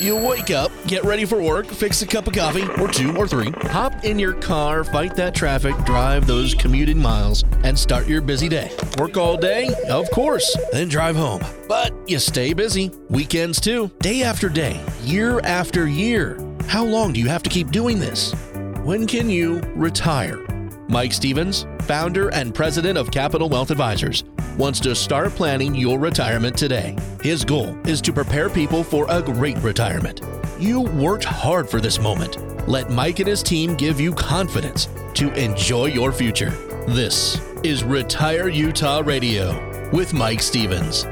You wake up, get ready for work, fix a cup of coffee, or two or three, hop in your car, fight that traffic, drive those commuting miles, and start your busy day. Work all day? Of course, then drive home. But you stay busy. Weekends too, day after day, year after year. How long do you have to keep doing this? When can you retire? Mike Stevens, founder and president of Capital Wealth Advisors, wants to start planning your retirement today. His goal is to prepare people for a great retirement. You worked hard for this moment. Let Mike and his team give you confidence to enjoy your future. This is Retire Utah Radio with Mike Stevens.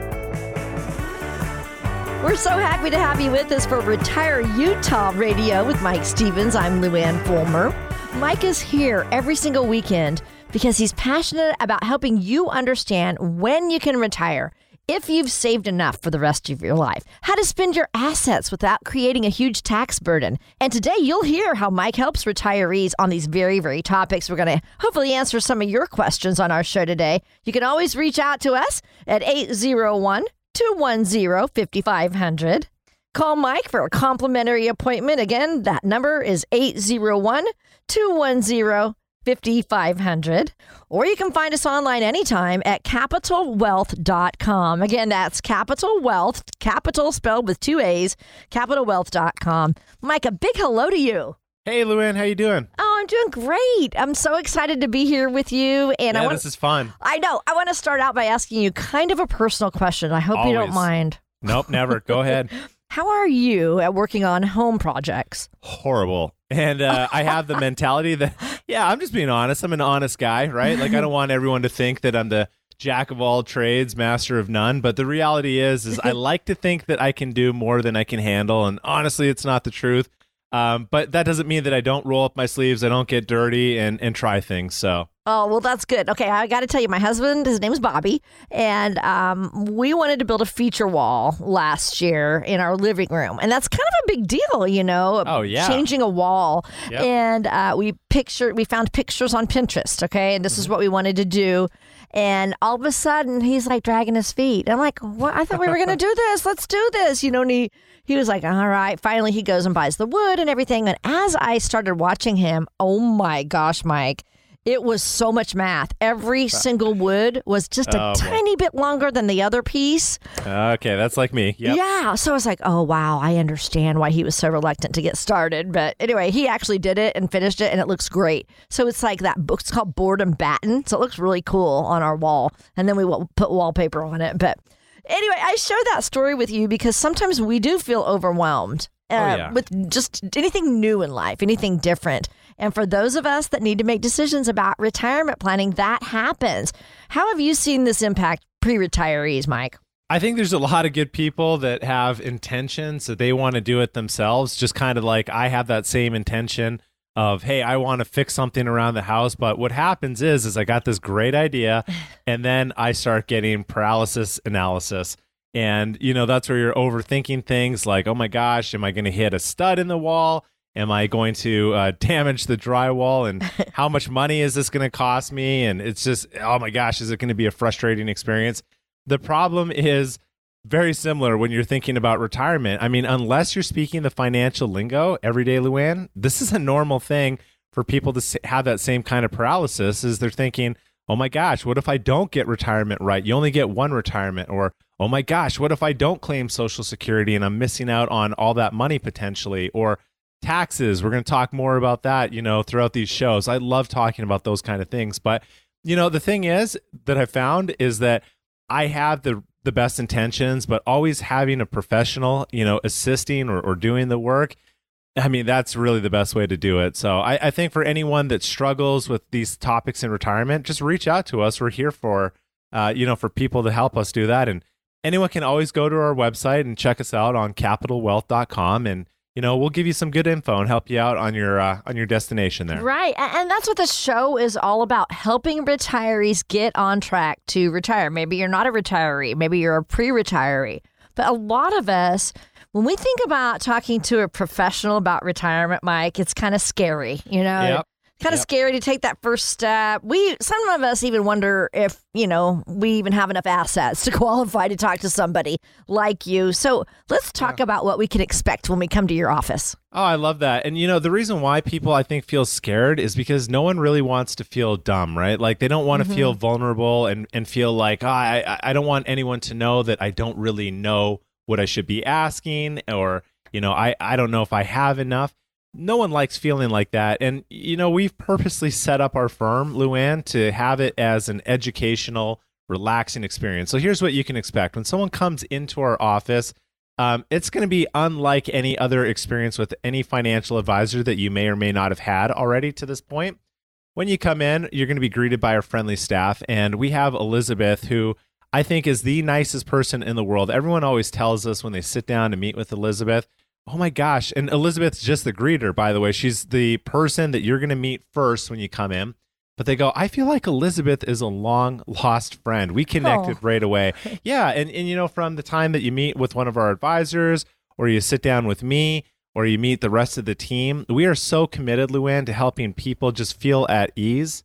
We're so happy to have you with us for Retire Utah Radio with Mike Stevens. I'm Luann Fulmer. Mike is here every single weekend because he's passionate about helping you understand when you can retire. If you've saved enough for the rest of your life, how to spend your assets without creating a huge tax burden. And today you'll hear how Mike helps retirees on these very, very topics. We're going to hopefully answer some of your questions on our show today. You can always reach out to us at 801 210 5500. Call Mike for a complimentary appointment. Again, that number is 801 210 5500. Or you can find us online anytime at capitalwealth.com. Again, that's Capital Wealth, capital spelled with two A's, capitalwealth.com. Mike, a big hello to you. Hey, Luann, how you doing? Oh, I'm doing great. I'm so excited to be here with you. And yeah, I want, this is fun. I know. I want to start out by asking you kind of a personal question. I hope you don't mind. Nope, never. Go ahead. How are you at working on home projects? Horrible. And uh, I have the mentality that, yeah, I'm just being honest. I'm an honest guy, right? Like I don't want everyone to think that I'm the jack of all trades, master of none. But the reality is, is I like to think that I can do more than I can handle. And honestly, it's not the truth. Um, but that doesn't mean that I don't roll up my sleeves, I don't get dirty and and try things. So Oh, well, that's good. Okay, I got to tell you, my husband, his name is Bobby, and um, we wanted to build a feature wall last year in our living room. And that's kind of a big deal, you know? Oh, yeah. Changing a wall. Yep. And uh, we picture, we found pictures on Pinterest, okay? And this is what we wanted to do. And all of a sudden, he's like dragging his feet. I'm like, what? I thought we were going to do this. Let's do this. You know, and he, he was like, all right. Finally, he goes and buys the wood and everything. And as I started watching him, oh my gosh, Mike, it was so much math. Every single wood was just a Oh, boy. tiny bit longer than the other piece. okay, that's like me. Yep. Yeah. So I was like, oh, wow, I understand why he was so reluctant to get started. But anyway, he actually did it and finished it, and it looks great. So it's like that book. It's called Board and Batten. So it looks really cool on our wall. And then we will put wallpaper on it. But anyway, I share that story with you because sometimes we do feel overwhelmed. Uh, Oh, yeah. With just anything new in life, anything different. And for those of us that need to make decisions about retirement planning, that happens. How have you seen this impact pre retirees, Mike? I think there's a lot of good people that have intentions that they want to do it themselves. Just kind of like I have that same intention of, hey, I want to fix something around the house. But what happens is, is I got this great idea, and then I start getting paralysis analysis. And you know that's where you're overthinking things like, oh my gosh, am I going to hit a stud in the wall? Am I going to uh, damage the drywall? And how much money is this going to cost me? And it's just, oh my gosh, is it going to be a frustrating experience? The problem is very similar when you're thinking about retirement. I mean, unless you're speaking the financial lingo every day, Luann, this is a normal thing for people to have that same kind of paralysis. Is they're thinking, "Oh my gosh, what if I don't get retirement right? You only get one retirement." Or, "Oh my gosh, what if I don't claim Social Security and I'm missing out on all that money potentially?" Or taxes. We're going to talk more about that, you know, throughout these shows. I love talking about those kind of things, but you know, the thing is that I found is that I have the the best intentions, but always having a professional, you know, assisting or, or doing the work. I mean, that's really the best way to do it. So I, I think for anyone that struggles with these topics in retirement, just reach out to us. We're here for, uh, you know, for people to help us do that. And anyone can always go to our website and check us out on capitalwealth.com. And, you know, we'll give you some good info and help you out on your, uh, on your destination there. Right. And that's what the show is all about helping retirees get on track to retire. Maybe you're not a retiree, maybe you're a pre retiree. But a lot of us, when we think about talking to a professional about retirement, Mike, it's kind of scary, you know? Yep. Kind of Yep. scary to take that first step. We some of us even wonder if, you know, we even have enough assets to qualify to talk to somebody like you. So, let's talk about what we can expect when we come to your office. Oh, I love that. And you know, the reason why people I think feel scared is because no one really wants to feel dumb, right? Like they don't want to feel mm-hmm. vulnerable and and feel like, oh, I I- I don't want anyone to know that I don't really know what I should be asking or, you know, I I don't know if I have enough. No one likes feeling like that. And you know, we've purposely set up our firm, Luann, to have it as an educational, relaxing experience. So here's what you can expect. When someone comes into our office, um, it's going to be unlike any other experience with any financial advisor that you may or may not have had already to this point. When you come in, you're going to be greeted by our friendly staff, and we have Elizabeth, who I think is the nicest person in the world. Everyone always tells us when they sit down to meet with Elizabeth, oh my gosh. And Elizabeth's just the greeter, by the way. She's the person that you're going to meet first when you come in. But they go, I feel like Elizabeth is a long lost friend. We connected Oh. right away. Yeah. And, and, you know, from the time that you meet with one of our advisors or you sit down with me or you meet the rest of the team, we are so committed, Luann, to helping people just feel at ease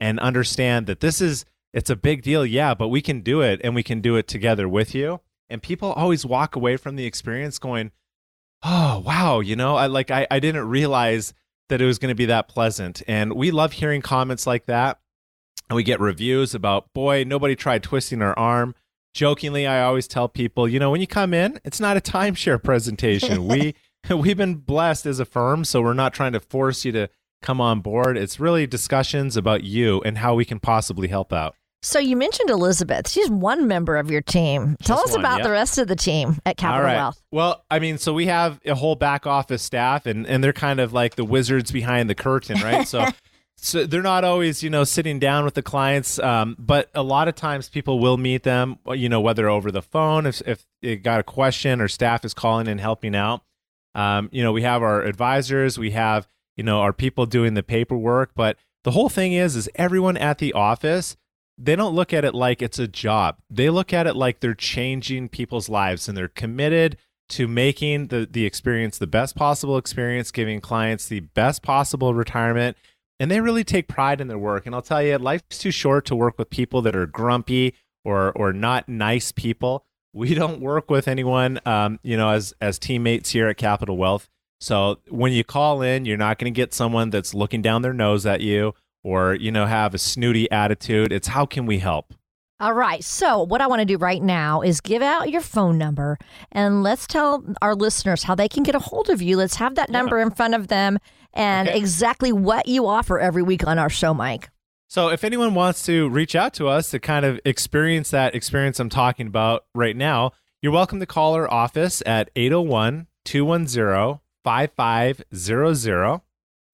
and understand that this is it's a big deal yeah but we can do it and we can do it together with you and people always walk away from the experience going oh wow you know i like i, I didn't realize that it was going to be that pleasant and we love hearing comments like that. And we get reviews about boy nobody tried twisting our arm. Jokingly i always tell people you know when you come in it's not a timeshare presentation. We we've been blessed as a firm so we're not trying to force you to come on board. It's really discussions about you and how we can possibly help out So, you mentioned Elizabeth. She's one member of your team. Tell Just us one, about yep. the rest of the team at Capital All right. Wealth. Well, I mean, so we have a whole back office staff, and and they're kind of like the wizards behind the curtain, right? So. So they're not always, you know, sitting down with the clients, um, but a lot of times people will meet them, you know, whether over the phone, if if they got a question or staff is calling and helping out. Um, you know, we have our advisors, we have, you know, our people doing the paperwork, but the whole thing is, is everyone at the office they don't look at it like it's a job. They look at it like they're changing people's lives and they're committed to making the, the experience the best possible experience, giving clients the best possible retirement. And they really take pride in their work. And I'll tell you, life's too short to work with people that are grumpy or or not nice people. We don't work with anyone, um, you know, as as teammates here at Capital Wealth. So when you call in, you're not going to get someone that's looking down their nose at you or you know have a snooty attitude. It's how can we help? All right. So, what I want to do right now is give out your phone number and let's tell our listeners how they can get a hold of you. Let's have that number in front of them and Okay. exactly what you offer every week on our show, Mike. So if anyone wants to reach out to us to kind of experience that experience I'm talking about right now, you're welcome to call our office at 801-210-5500.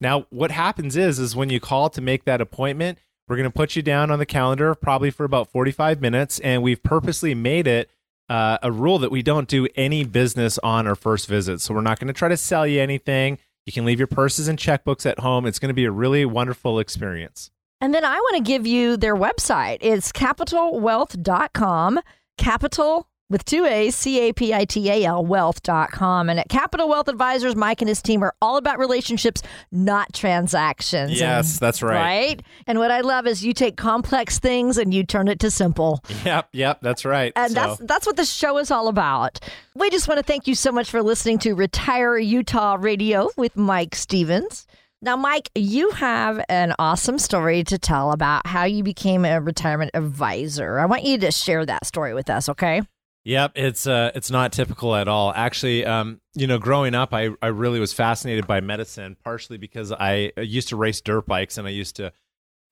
Now, what happens is is when you call to make that appointment, we're going to put you down on the calendar probably for about 45 minutes and we've purposely made it uh, a rule that we don't do any business on our first visit. So we're not going to try to sell you anything. You can leave your purses and checkbooks at home. It's going to be a really wonderful experience. And then I want to give you their website. It's capitalwealth.com, capital with two A's, C A P I T A L, wealth.com. And at Capital Wealth Advisors, Mike and his team are all about relationships, not transactions. Yes, And- that's right. Right? And what I love is you take complex things and you turn it to simple. Yep, yep, that's right. And So- that's that's what the show is all about. We just want to thank you so much for listening to Retire Utah Radio with Mike Stevens. Now, Mike, you have an awesome story to tell about how you became a retirement advisor. I want you to share that story with us, okay? Yep, it's uh, it's not typical at all. Actually, um, you know, growing up, I I really was fascinated by medicine, partially because I used to race dirt bikes and I used to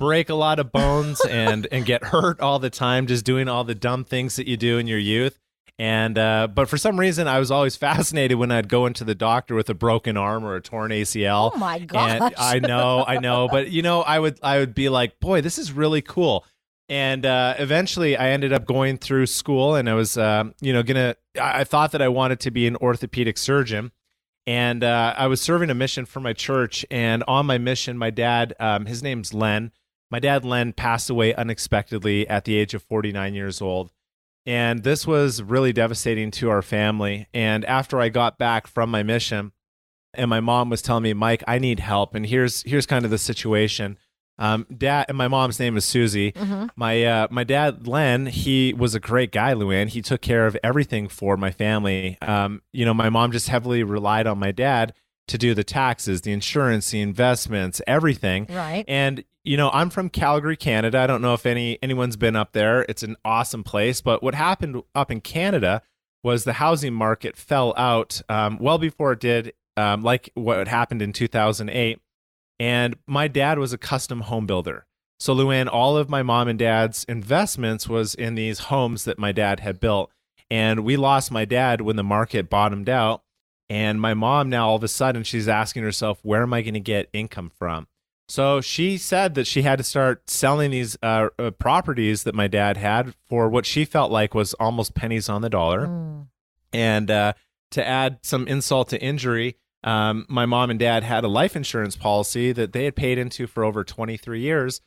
break a lot of bones and and get hurt all the time, just doing all the dumb things that you do in your youth. And uh, but for some reason, I was always fascinated when I'd go into the doctor with a broken arm or a torn ACL. Oh my And gosh. I know, I know, but you know, I would I would be like, boy, this is really cool. And uh, eventually, I ended up going through school, and I was, um, you know, gonna. I thought that I wanted to be an orthopedic surgeon, and uh, I was serving a mission for my church. And on my mission, my dad, um, his name's Len. My dad, Len, passed away unexpectedly at the age of 49 years old. And this was really devastating to our family. And after I got back from my mission, and my mom was telling me, Mike, I need help. And here's here's kind of the situation. Um, dad and my mom's name is Susie. My uh, my dad Len, he was a great guy, Luann. He took care of everything for my family. Um, you know, my mom just heavily relied on my dad to do the taxes, the insurance, the investments, everything. Right. And you know, I'm from Calgary, Canada. I don't know if any anyone's been up there. It's an awesome place. But what happened up in Canada was the housing market fell out um, well before it did, um, like what happened in 2008. And my dad was a custom home builder. So, Luann, all of my mom and dad's investments was in these homes that my dad had built. And we lost my dad when the market bottomed out. And my mom now all of a sudden she's asking herself, where am I going to get income from? So she said that she had to start selling these uh, uh, properties that my dad had for what she felt like was almost pennies on the dollar. Mm. And uh, to add some insult to injury, um, my mom and dad had a life insurance policy that they had paid into for over 23 years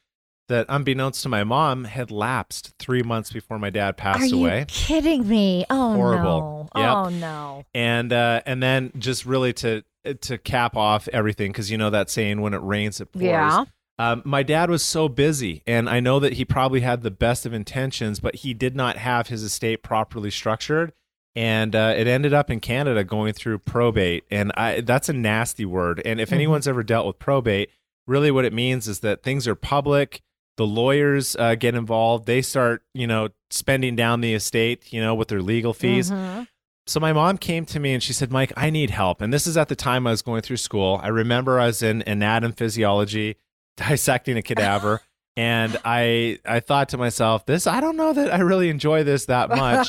that, unbeknownst to my mom, had lapsed three months before my dad passed Are you away. kidding me? Oh Horrible. no! Yep. Oh no! and uh, and then just really to to cap off everything because you know that saying when it rains it pours. Yeah. Um, my dad was so busy, and I know that he probably had the best of intentions, but he did not have his estate properly structured, and uh, it ended up in Canada going through probate, and I, that's a nasty word. And if Mhm. anyone's ever dealt with probate, really what it means is that things are public. The lawyers uh, get involved. They start, you know, spending down the estate, you know, with their legal fees. Mhm. So my mom came to me and she said, Mike, I need help. And this is at the time I was going through school. I remember I was in anatomy physiology, dissecting a cadaver. and I I thought to myself, this I don't know that I really enjoy this that much.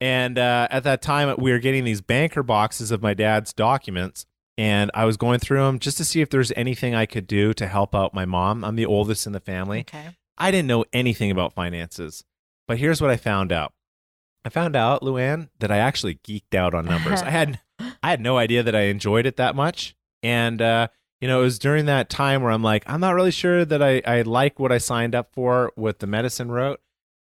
And uh, at that time, we were getting these banker boxes of my dad's documents, and I was going through them just to see if there's anything I could do to help out my mom. I'm the oldest in the family. Okay. I didn't know anything about finances. But here's what I found out. I found out, Luann, that I actually geeked out on numbers. I had I had no idea that I enjoyed it that much. And uh, you know, it was during that time where I'm like, I'm not really sure that I, I like what I signed up for with the medicine route.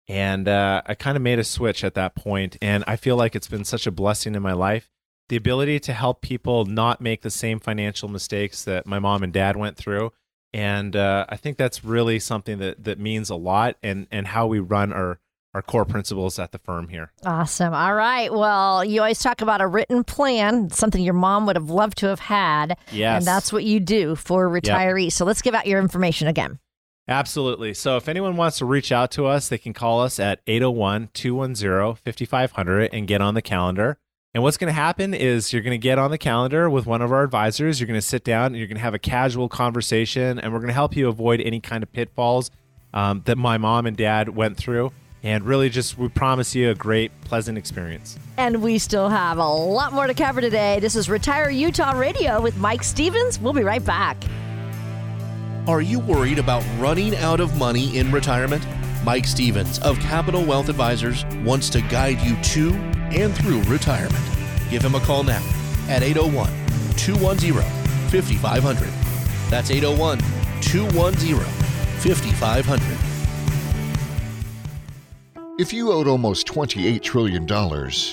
And uh, I kind of made a switch at that point, and I feel like it's been such a blessing in my life. The ability to help people not make the same financial mistakes that my mom and dad went through, and uh, I think that's really something that that means a lot, and and how we run our our core principles at the firm here. Awesome. All right. Well, you always talk about a written plan, something your mom would have loved to have had. Yes, And that's what you do for retirees. So let's give out your information again. Absolutely. So if anyone wants to reach out to us, they can call us at 801 210 5500 and get on the calendar. And what's going to happen is you're going to get on the calendar with one of our advisors. You're going to sit down and you're going to have a casual conversation, and we're going to help you avoid any kind of pitfalls um, that my mom and dad went through. And really, just we promise you a great, pleasant experience. And we still have a lot more to cover today. This is Retire Utah Radio with Mike Stevens. We'll be right back. Are you worried about running out of money in retirement? Mike Stevens of Capital Wealth Advisors wants to guide you to and through retirement. Give him a call now at 801 210 5500. That's 801 210 5500. If you owed almost $28 trillion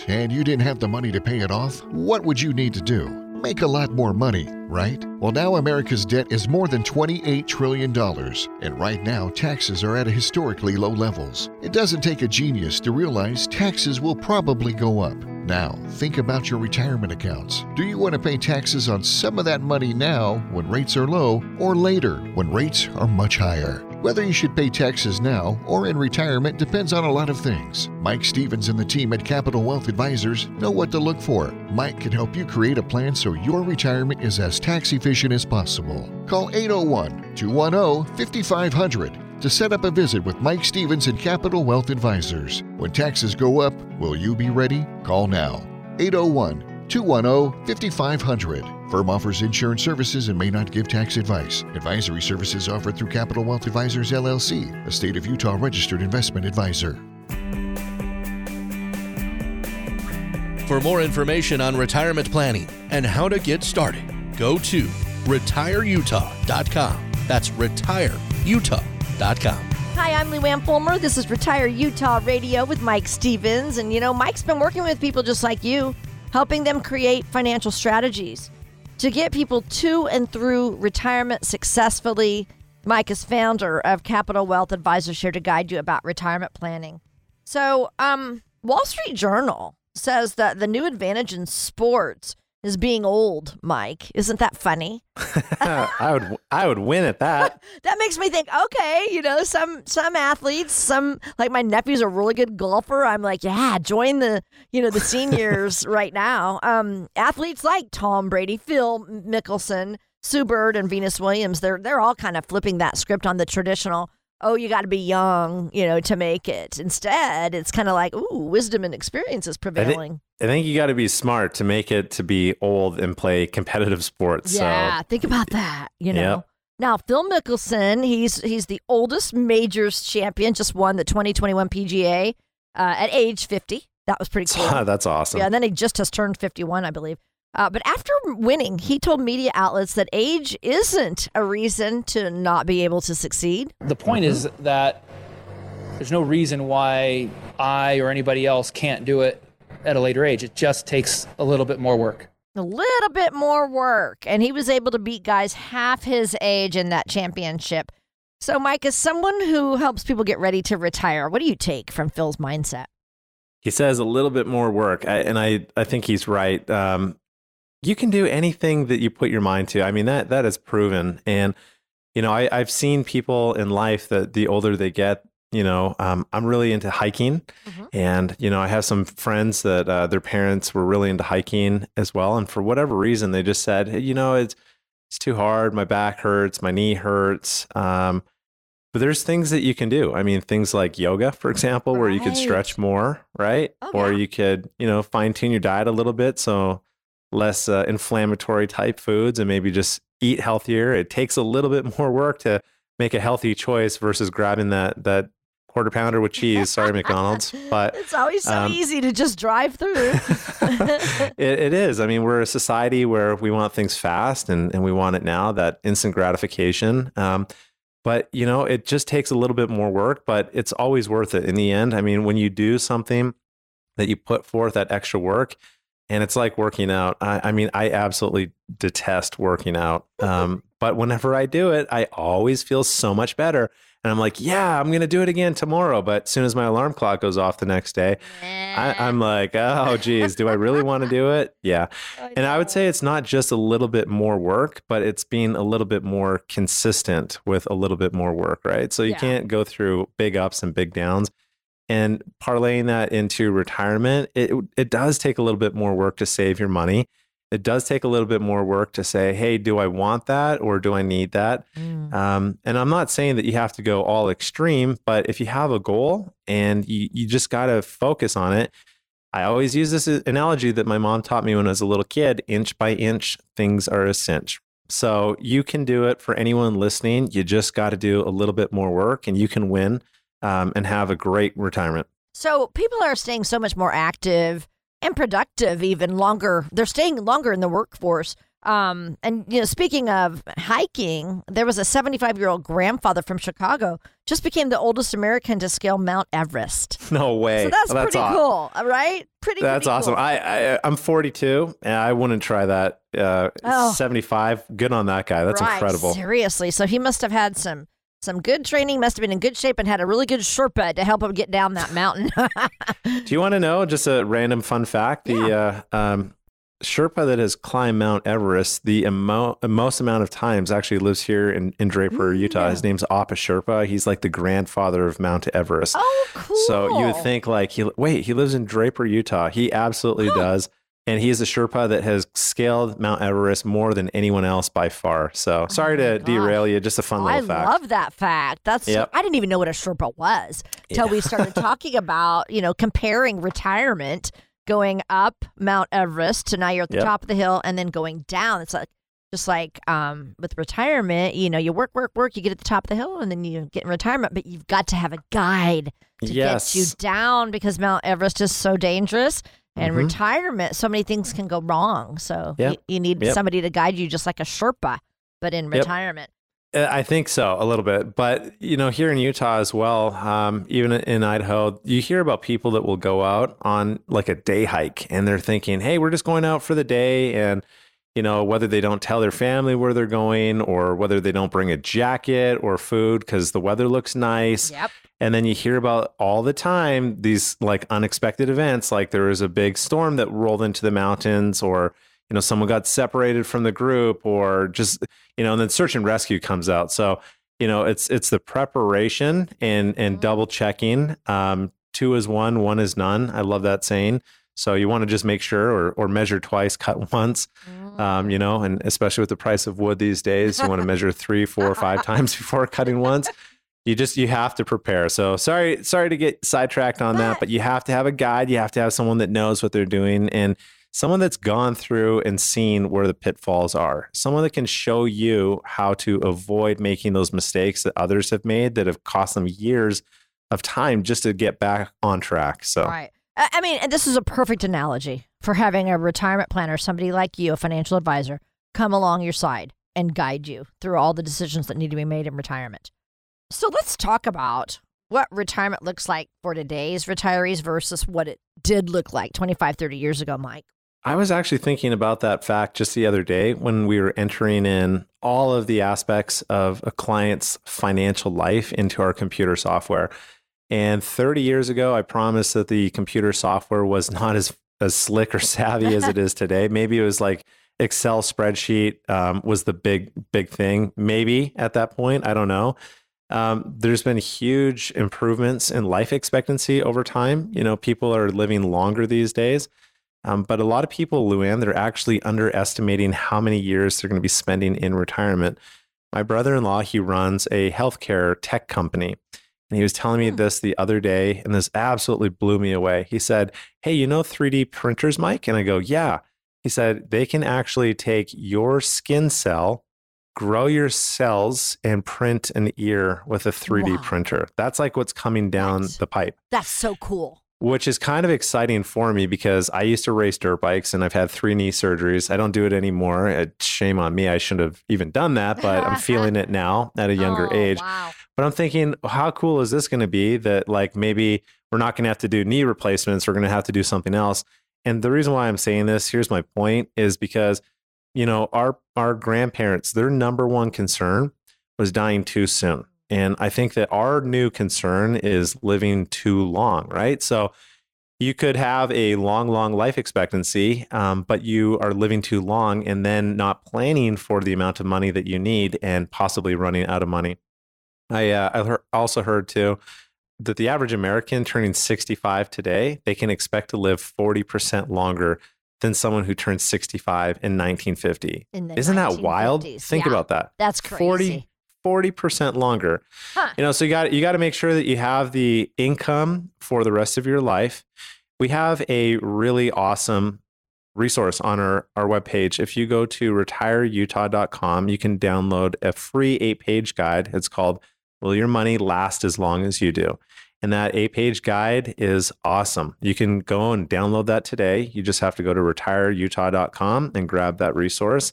and you didn't have the money to pay it off, what would you need to do? Make a lot more money, right? Well, now America's debt is more than $28 trillion, and right now taxes are at historically low levels. It doesn't take a genius to realize taxes will probably go up. Now, think about your retirement accounts. Do you want to pay taxes on some of that money now when rates are low, or later when rates are much higher? Whether you should pay taxes now or in retirement depends on a lot of things. Mike Stevens and the team at Capital Wealth Advisors know what to look for. Mike can help you create a plan so your retirement is as tax efficient as possible. Call 801 210 5500 to set up a visit with Mike Stevens and Capital Wealth Advisors. When taxes go up, will you be ready? Call now. 801 210 5500. Firm offers insurance services and may not give tax advice. Advisory services offered through Capital Wealth Advisors LLC, a state of Utah registered investment advisor. For more information on retirement planning and how to get started, go to retireutah.com. That's retireutah.com. Hi, I'm Luann Fulmer. This is Retire Utah Radio with Mike Stevens. And you know, Mike's been working with people just like you, helping them create financial strategies to get people to and through retirement successfully. Mike is founder of Capital Wealth Advisors here to guide you about retirement planning. So, um, Wall Street Journal says that the new advantage in sports is being old, Mike. Isn't that funny? I would I would win at that. that makes me think, okay, you know, some some athletes, some like my nephew's a really good golfer. I'm like, yeah, join the, you know, the seniors right now. Um, athletes like Tom Brady, Phil Mickelson, Sue Bird, and Venus Williams, they're they're all kind of flipping that script on the traditional oh, you got to be young, you know, to make it. Instead, it's kind of like, ooh, wisdom and experience is prevailing. I think, I think you got to be smart to make it to be old and play competitive sports. Yeah, so. think about that. You know. Now, Phil Mickelson, he's he's the oldest majors champion. Just won the 2021 PGA uh, at age 50. That was pretty cool. That's awesome. Yeah, and then he just has turned 51, I believe. Uh, but after winning, he told media outlets that age isn't a reason to not be able to succeed. The point is that there's no reason why I or anybody else can't do it at a later age. It just takes a little bit more work. A little bit more work. And he was able to beat guys half his age in that championship. So, Mike, as someone who helps people get ready to retire, what do you take from Phil's mindset? He says a little bit more work, I, and I, I think he's right. Um, you can do anything that you put your mind to. I mean, that that is proven. And, you know, I, I've seen people in life that the older they get, you know, um, I'm really into hiking. Mm-hmm. And, you know, I have some friends that uh, their parents were really into hiking as well. And for whatever reason, they just said, hey, you know, it's, it's too hard. My back hurts. My knee hurts. Um, but there's things that you can do. I mean, things like yoga, for example, right. where you could stretch more, right? Oh, or you could, you know, fine tune your diet a little bit. So less uh, inflammatory type foods and maybe just eat healthier. It takes a little bit more work to make a healthy choice versus grabbing that that quarter pounder with cheese. Sorry, McDonald's, but it's always so um, easy to just drive through. it, it is. I mean, we're a society where we want things fast and and we want it now. That instant gratification. Um, but you know, it just takes a little bit more work, but it's always worth it in the end. I mean, when you do something that you put forth that extra work, and it's like working out. I, I mean, I absolutely detest working out. Um, but whenever I do it, I always feel so much better. And I'm like, yeah, I'm going to do it again tomorrow. But as soon as my alarm clock goes off the next day, I, am like, oh, geez, do I really want to do it? Yeah. and I would say it's not just a little bit more work, but it's being a little bit more consistent with a little bit more work, right? So you yeah. can't go through big ups and big downs and parlaying that into retirement, it it does take a little bit more work to save your money. It does take a little bit more work to say, hey, do I want that or do I need that? Mm. Um, and I'm not saying that you have to go all extreme, but if you have a goal and you, you just got to focus on it, I always use this analogy that my mom taught me when I was a little kid inch by inch, things are a cinch. So you can do it for anyone listening. You just got to do a little bit more work and you can win um, and have a great retirement. So people are staying so much more active and productive, even longer. They're staying longer in the workforce. Um, and you know, speaking of hiking, there was a 75 year old grandfather from Chicago just became the oldest American to scale Mount Everest. No way! So that's, that's pretty awesome. cool, right? Pretty. That's pretty awesome. Cool. I, I I'm 42 and I wouldn't try that. Uh, oh. 75. Good on that guy. That's right. incredible. Seriously. So he must have had some some good training, must have been in good shape, and had a really good Sherpa to help him get down that mountain. Do you want to know just a random fun fact? The yeah. uh, um, Sherpa that has climbed Mount Everest the emo- most amount of times actually lives here in, in Draper, Utah. Yeah. His name's Apa Sherpa. He's like the grandfather of Mount Everest. Oh, cool. So you would think like he wait, he lives in Draper, Utah. He absolutely does and he is a Sherpa that has scaled Mount Everest more than anyone else by far. So oh sorry to gosh. derail you. Just a fun oh, little I fact. I love that fact. That's yep. I didn't even know what a Sherpa was until yeah. we started talking about you know comparing retirement, going up Mount Everest to now you're at the yep. top of the hill, and then going down. It's like just like um, with retirement, you know, you work, work, work, you get at the top of the hill, and then you get in retirement. But you've got to have a guide to yes. get you down because Mount Everest is so dangerous and mm-hmm. retirement, so many things can go wrong. So yep. you, you, need yep. somebody to guide you, just like a Sherpa, but in retirement. Uh, I think so, a little bit. But, you know, here in Utah as well, um, even in Idaho, you hear about people that will go out on like a day hike and they're thinking, hey, we're just going out for the day. And, you know, whether they don't tell their family where they're going or whether they don't bring a jacket or food because the weather looks nice. Yep. And then you hear about all the time these like unexpected events, like there was a big storm that rolled into the mountains, or you know someone got separated from the group, or just you know, and then search and rescue comes out. So you know, it's it's the preparation and and double checking. Um, two is one, one is none. I love that saying. So you want to just make sure, or or measure twice, cut once. Um, you know, and especially with the price of wood these days, you want to measure three, four, five times before cutting once you just you have to prepare so sorry sorry to get sidetracked on that but you have to have a guide you have to have someone that knows what they're doing and someone that's gone through and seen where the pitfalls are someone that can show you how to avoid making those mistakes that others have made that have cost them years of time just to get back on track so Right. I mean, and this is a perfect analogy for having a retirement planner, somebody like you, a financial advisor, come along your side and guide you through all the decisions that need to be made in retirement. So let's talk about what retirement looks like for today's retirees versus what it did look like 25, 30 years ago, Mike. I was actually thinking about that fact just the other day when we were entering in all of the aspects of a client's financial life into our computer software. And 30 years ago, I promised that the computer software was not as, as slick or savvy as it is today. Maybe it was like Excel spreadsheet um, was the big, big thing. Maybe at that point, I don't know. Um, there's been huge improvements in life expectancy over time. You know, people are living longer these days. Um, but a lot of people, Luann, they're actually underestimating how many years they're going to be spending in retirement. My brother in law, he runs a healthcare tech company. And he was telling me hmm. this the other day, and this absolutely blew me away. He said, Hey, you know 3D printers, Mike? And I go, Yeah. He said, They can actually take your skin cell, grow your cells, and print an ear with a 3D Wow. printer. That's like what's coming down the pipe That's so cool. which is kind of exciting for me because I used to race dirt bikes and I've had three knee surgeries. I don't do it anymore. It's shame on me. I shouldn't have even done that, but I'm feeling it now at a younger Oh, age. Wow. But I'm thinking, how cool is this going to be that like maybe we're not going to have to do knee replacements. We're going to have to do something else. And the reason why I'm saying this, here's my point, is because you know our our grandparents, their number one concern was dying too soon. And I think that our new concern is living too long, right? So you could have a long, long life expectancy, um, but you are living too long and then not planning for the amount of money that you need and possibly running out of money. I, uh, I heard, also heard too that the average American turning 65 today, they can expect to live 40% longer than someone who turned 65 in 1950. In Isn't that wild? Think Yeah. about that. That's 40 crazy. 40% longer. Huh. You know, so you got you got to make sure that you have the income for the rest of your life. We have a really awesome resource on our, our webpage. If you go to retireutah.com, you can download a free eight page guide. It's called Will Your Money Last as Long as You Do? And that eight page guide is awesome. You can go and download that today. You just have to go to retireutah.com and grab that resource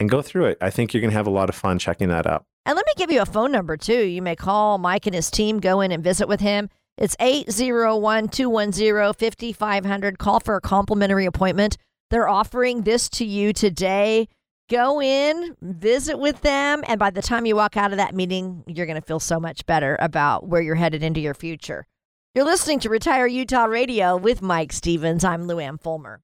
and go through it. I think you're going to have a lot of fun checking that out. And let me give you a phone number too. You may call Mike and his team, go in and visit with him. It's 801 210 5500. Call for a complimentary appointment. They're offering this to you today. Go in, visit with them, and by the time you walk out of that meeting, you're going to feel so much better about where you're headed into your future. You're listening to Retire Utah Radio with Mike Stevens. I'm Lou Luann Fulmer.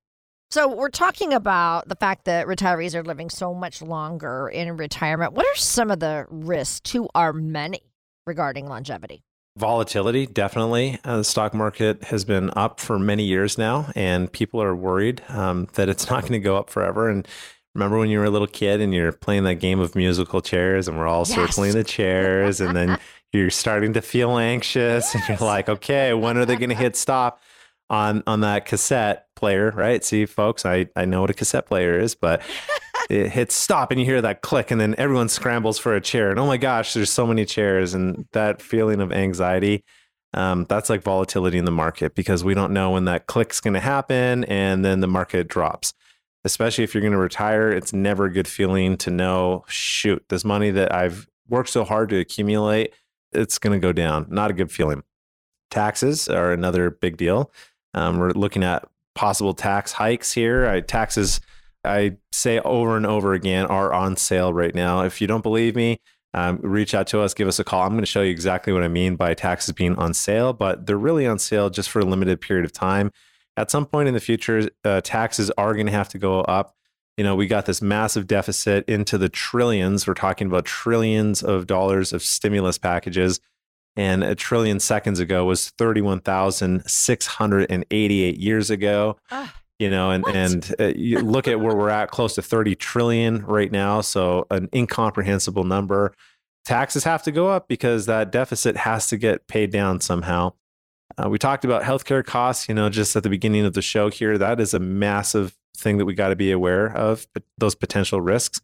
So, we're talking about the fact that retirees are living so much longer in retirement. What are some of the risks to our money regarding longevity? Volatility, definitely. Uh, the stock market has been up for many years now, and people are worried um, that it's not going to go up forever. And remember when you were a little kid and you're playing that game of musical chairs, and we're all Yes. circling the chairs, and then you're starting to feel anxious, and you're like, okay, when are they going to hit stop on on that cassette player? Right? See, folks, I I know what a cassette player is, but it hits stop and you hear that click and then everyone scrambles for a chair and oh my gosh there's so many chairs and that feeling of anxiety um, that's like volatility in the market because we don't know when that click's going to happen and then the market drops especially if you're going to retire it's never a good feeling to know shoot this money that i've worked so hard to accumulate it's going to go down not a good feeling taxes are another big deal um, we're looking at possible tax hikes here I, taxes I say over and over again are on sale right now. If you don't believe me, um, reach out to us, give us a call. I'm going to show you exactly what I mean by taxes being on sale, but they're really on sale just for a limited period of time. At some point in the future, uh, taxes are going to have to go up. You know, we got this massive deficit into the trillions. We're talking about trillions of dollars of stimulus packages. And a trillion seconds ago was 31,688 years ago. Ah, you know, and What? and uh, you look at where we're at, close to 30 trillion right now. So an incomprehensible number. Taxes have to go up because that deficit has to get paid down somehow. Uh, we talked about healthcare costs, you know, just at the beginning of the show here. That is a massive thing that we got to be aware of, those potential risks.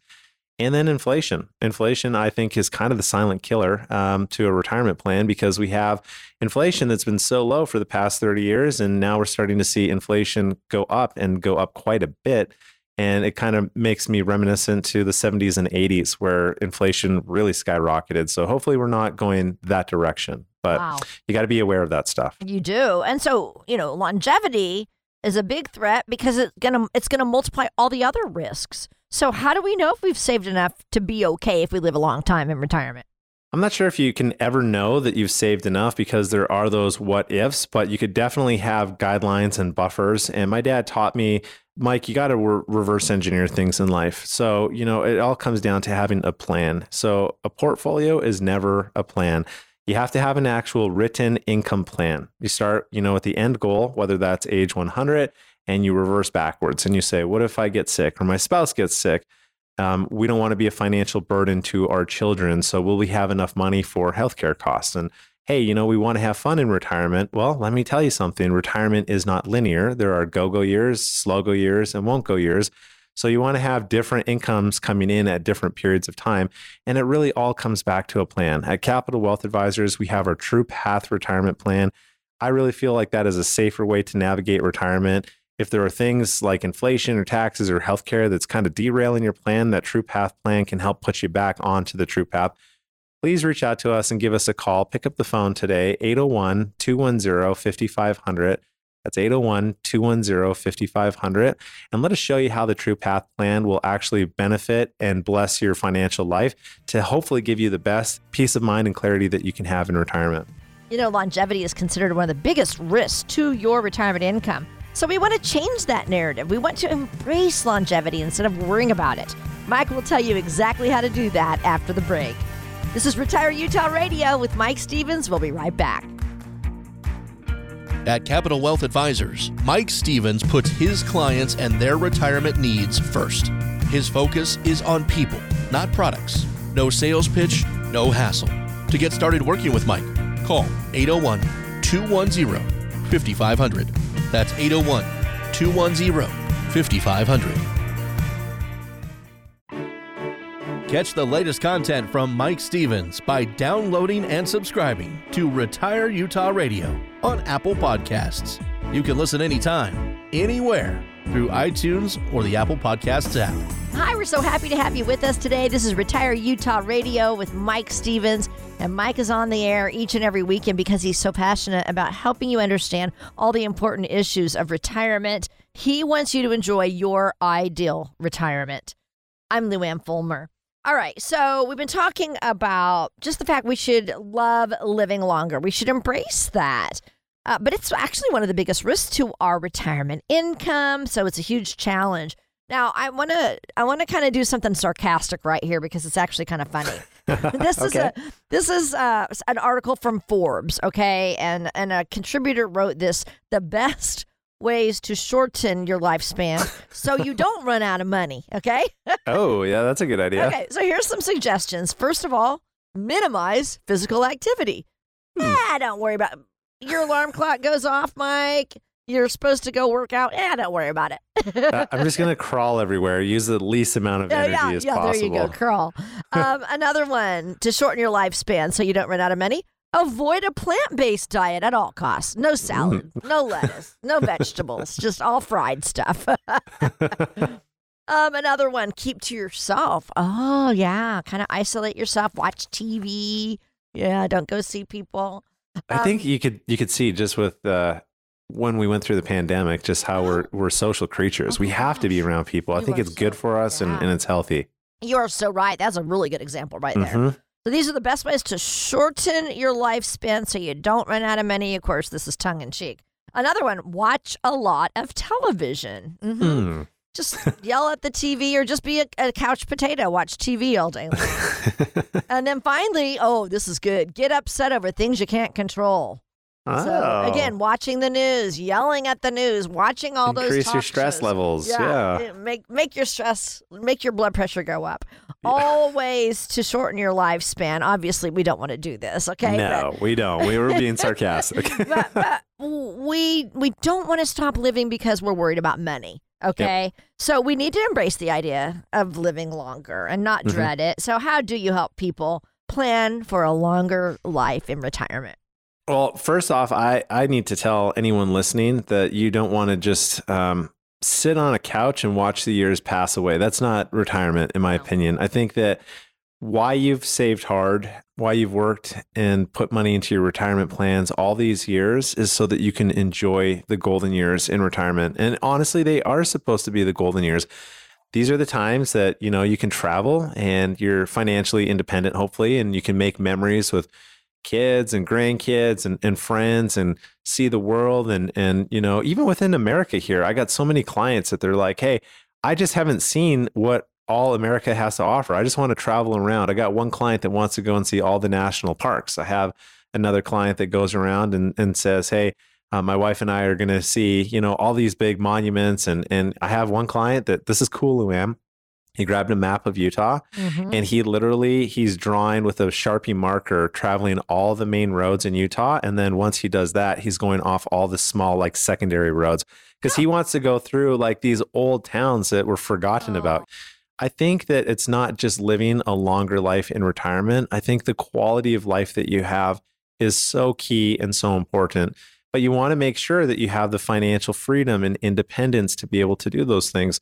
And then inflation. Inflation, I think, is kind of the silent killer um, to a retirement plan because we have inflation that's been so low for the past 30 years. And now we're starting to see inflation go up and go up quite a bit. And it kind of makes me reminiscent to the 70s and 80s where inflation really skyrocketed. So hopefully we're not going that direction. But wow. you got to be aware of that stuff. You do. And so, you know, longevity is a big threat because it's going to it's going to multiply all the other risks. So, how do we know if we've saved enough to be okay if we live a long time in retirement? I'm not sure if you can ever know that you've saved enough because there are those what ifs, but you could definitely have guidelines and buffers. And my dad taught me, Mike, you got to re- reverse engineer things in life. So, you know, it all comes down to having a plan. So, a portfolio is never a plan. You have to have an actual written income plan. You start, you know, at the end goal, whether that's age 100, and you reverse backwards and you say, what if I get sick or my spouse gets sick? Um, we don't want to be a financial burden to our children. So, will we have enough money for healthcare costs? And hey, you know, we want to have fun in retirement. Well, let me tell you something retirement is not linear. There are go go years, slow go years, and won't go years. So, you want to have different incomes coming in at different periods of time. And it really all comes back to a plan. At Capital Wealth Advisors, we have our True Path Retirement Plan. I really feel like that is a safer way to navigate retirement if there are things like inflation or taxes or healthcare that's kind of derailing your plan, that True Path plan can help put you back onto the True Path. Please reach out to us and give us a call. Pick up the phone today, 801 210 5500. That's 801 210 5500. And let us show you how the True Path plan will actually benefit and bless your financial life to hopefully give you the best peace of mind and clarity that you can have in retirement. You know, longevity is considered one of the biggest risks to your retirement income. So we want to change that narrative. We want to embrace longevity instead of worrying about it. Mike will tell you exactly how to do that after the break. This is Retire Utah Radio with Mike Stevens. We'll be right back. At Capital Wealth Advisors, Mike Stevens puts his clients and their retirement needs first. His focus is on people, not products. No sales pitch, no hassle. To get started working with Mike, call 801 210 5500. That's 801 210 5500. Catch the latest content from Mike Stevens by downloading and subscribing to Retire Utah Radio on Apple Podcasts. You can listen anytime, anywhere through iTunes or the Apple Podcasts app. Hi, we're so happy to have you with us today. This is Retire Utah Radio with Mike Stevens. And Mike is on the air each and every weekend because he's so passionate about helping you understand all the important issues of retirement. He wants you to enjoy your ideal retirement. I'm Luann Fulmer. All right, so we've been talking about just the fact we should love living longer. We should embrace that. Uh, but it's actually one of the biggest risks to our retirement income, so it's a huge challenge. Now, I want to I want to kind of do something sarcastic right here because it's actually kind of funny. this is a this is uh, an article from Forbes, okay, and and a contributor wrote this: the best ways to shorten your lifespan so you don't run out of money. Okay. Oh, yeah, that's a good idea. Okay, so here's some suggestions. First of all, minimize physical activity. Ah, don't worry about your alarm clock goes off, Mike. You're supposed to go work out. Eh, don't worry about it. I'm just going to crawl everywhere, use the least amount of Yeah, energy yeah, as yeah, possible. there you go, crawl. Um, another one to shorten your lifespan so you don't run out of money. Avoid a plant-based diet at all costs. No salad, no lettuce, no vegetables, just all fried stuff. um, another one, keep to yourself. Oh yeah, kind of isolate yourself. Watch TV. Yeah, don't go see people. I think you could you could see just with uh, when we went through the pandemic, just how we're we're social creatures. Oh we have to be around people. I You think it's good for us and, yeah. and it's healthy. You are so right. That's a really good example right there. Mhm. So these are the best ways to shorten your lifespan so you don't run out of money. Of course, this is tongue in cheek. Another one, watch a lot of television. hmm Mm. Just yell at the TV or just be a, a couch potato, watch TV all day long. and then finally, oh, this is good. Get upset over things you can't control. So Oh. again, watching the news, yelling at the news, watching all those Increase your stress shows. levels. Yeah. it- Make make your stress, make your blood pressure go up. All ways to shorten your lifespan. Obviously, we don't want to do this. Okay. no, we don't. We were being sarcastic. But, but, but we we don't want to stop living because we're worried about money. Okay. So we need to embrace the idea of living longer and not Mhm. dread it. So how do you help people plan for a longer life in retirement? Well, first off, I, I need to tell anyone listening that you don't want to just um, sit on a couch and watch the years pass away. That's not retirement, in my No. opinion. I think that why you've saved hard, why you've worked and put money into your retirement plans all these years is so that you can enjoy the golden years in retirement. And honestly, they are supposed to be the golden years. These are the times that, you know, you can travel and you're financially independent, hopefully, and you can make memories with kids and grandkids and, and friends and see the world and and you know even within america here i got so many clients that they're like hey i just haven't seen what all america has to offer. I just want to travel around. I got one client that wants to go and see all the national parks. I have another client that goes around and, and says hey uh, my wife and i are going to see you know all these big monuments and and i have one client that this is cool Luann he grabbed a map of utah Mm-hmm. and he literally he's drawing with a sharpie marker traveling all the main roads in utah and then once he does that he's going off all the small like secondary roads. Because he wants to go through like these old towns that were forgotten about. I think that it's not just living a longer life in retirement. I think the quality of life that you have is so key and so important. But you want to make sure that you have the financial freedom and independence to be able to do those things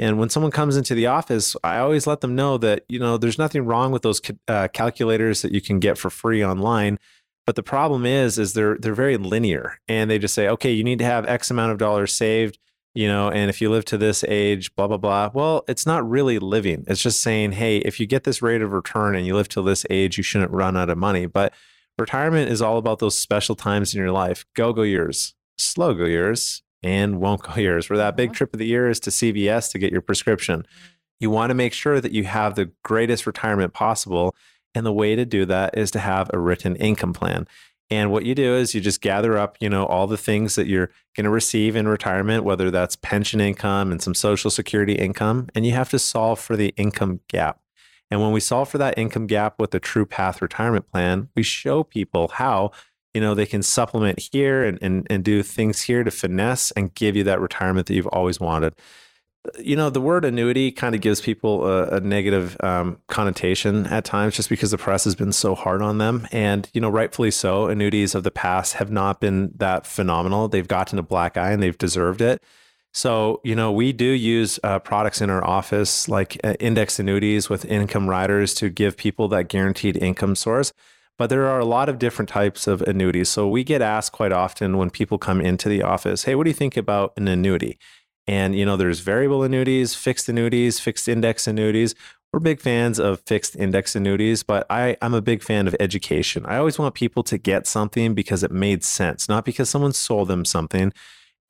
and when someone comes into the office, I always let them know that, you know, there's nothing wrong with those uh, calculators that you can get for free online. But the problem is, is they're they're very linear, and they just say, okay, you need to have X amount of dollars saved, you know, and if you live to this age, blah blah blah. Well, it's not really living. It's just saying, hey, if you get this rate of return and you live till this age, you shouldn't run out of money. But retirement is all about those special times in your life, go go years, slow go years, and won't go years. Where that big Mhm. trip of the year is to CVS to get your prescription. You want to make sure that you have the greatest retirement possible. And the way to do that is to have a written income plan. And what you do is you just gather up, you know, all the things that you're going to receive in retirement, whether that's pension income and some social security income, and you have to solve for the income gap. And when we solve for that income gap with the True Path retirement plan, we show people how, you know, they can supplement here and, and, and do things here to finesse and give you that retirement that you've always wanted you know, the word annuity kind of gives people a, a negative um, connotation at times just because the press has been so hard on them. And, you know, rightfully so. Annuities of the past have not been that phenomenal. They've gotten a black eye and they've deserved it. So, you know, we do use uh, products in our office like uh, index annuities with income riders to give people that guaranteed income source. But there are a lot of different types of annuities. So we get asked quite often when people come into the office, hey, what do you think about an annuity? And, you know, there's variable annuities, fixed annuities, fixed index annuities. We're big fans of fixed index annuities, but I, I'm a big fan of education. I always want people to get something because it made sense, not because someone sold them something.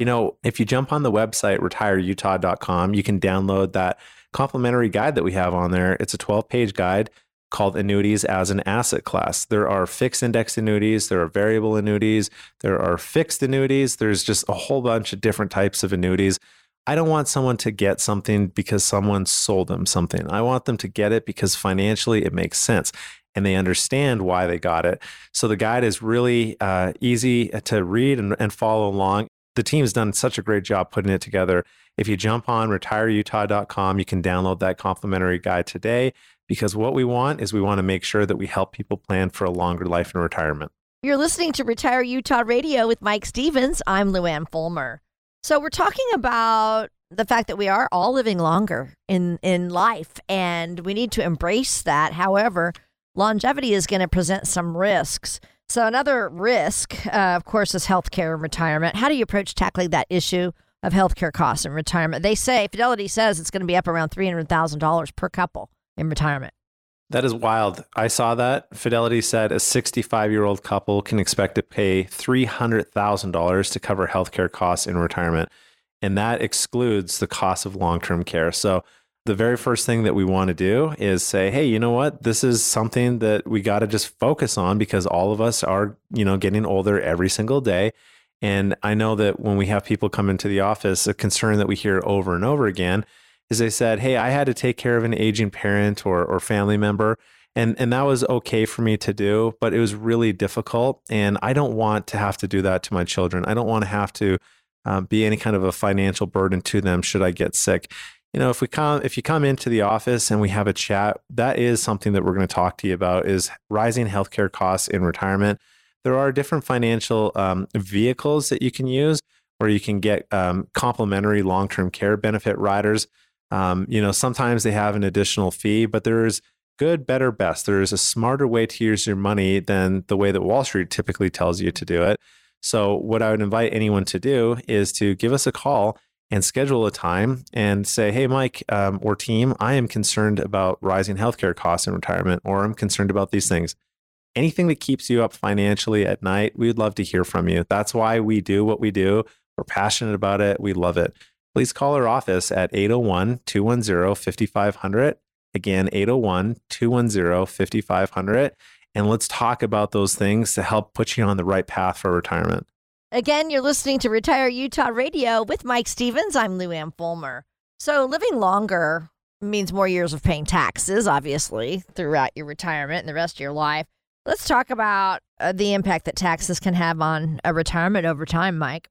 You know, if you jump on the website, retireutah.com, you can download that complimentary guide that we have on there. It's a 12 page guide called Annuities as an Asset Class. There are fixed index annuities, there are variable annuities, there are fixed annuities. There's just a whole bunch of different types of annuities. I don't want someone to get something because someone sold them something. I want them to get it because financially it makes sense and they understand why they got it. So the guide is really uh, easy to read and, and follow along. The team's done such a great job putting it together. If you jump on retireutah.com, you can download that complimentary guide today because what we want is we want to make sure that we help people plan for a longer life in retirement. You're listening to Retire Utah Radio with Mike Stevens. I'm Luann Fulmer. So we're talking about the fact that we are all living longer in in life, and we need to embrace that. However, longevity is going to present some risks. So, another risk, uh, of course, is healthcare and retirement. How do you approach tackling that issue of healthcare costs in retirement? They say, Fidelity says it's going to be up around $300,000 per couple in retirement. That is wild. I saw that. Fidelity said a 65 year old couple can expect to pay $300,000 to cover healthcare costs in retirement. And that excludes the cost of long term care. So, the very first thing that we want to do is say, hey, you know what? This is something that we got to just focus on because all of us are, you know, getting older every single day. And I know that when we have people come into the office, a concern that we hear over and over again is they said, hey, I had to take care of an aging parent or, or family member. And, and that was okay for me to do, but it was really difficult. And I don't want to have to do that to my children. I don't want to have to um, be any kind of a financial burden to them should I get sick you know if we come if you come into the office and we have a chat that is something that we're going to talk to you about is rising healthcare costs in retirement there are different financial um, vehicles that you can use where you can get um, complimentary long-term care benefit riders um, you know sometimes they have an additional fee but there's good better best there's a smarter way to use your money than the way that wall street typically tells you to do it so what i would invite anyone to do is to give us a call and schedule a time and say, hey, Mike um, or team, I am concerned about rising healthcare costs in retirement, or I'm concerned about these things. Anything that keeps you up financially at night, we would love to hear from you. That's why we do what we do. We're passionate about it. We love it. Please call our office at 801 210 5500. Again, 801 210 5500. And let's talk about those things to help put you on the right path for retirement. Again, you're listening to Retire Utah Radio with Mike Stevens. I'm Lou Ann Fulmer. So, living longer means more years of paying taxes, obviously, throughout your retirement and the rest of your life. Let's talk about uh, the impact that taxes can have on a retirement over time, Mike.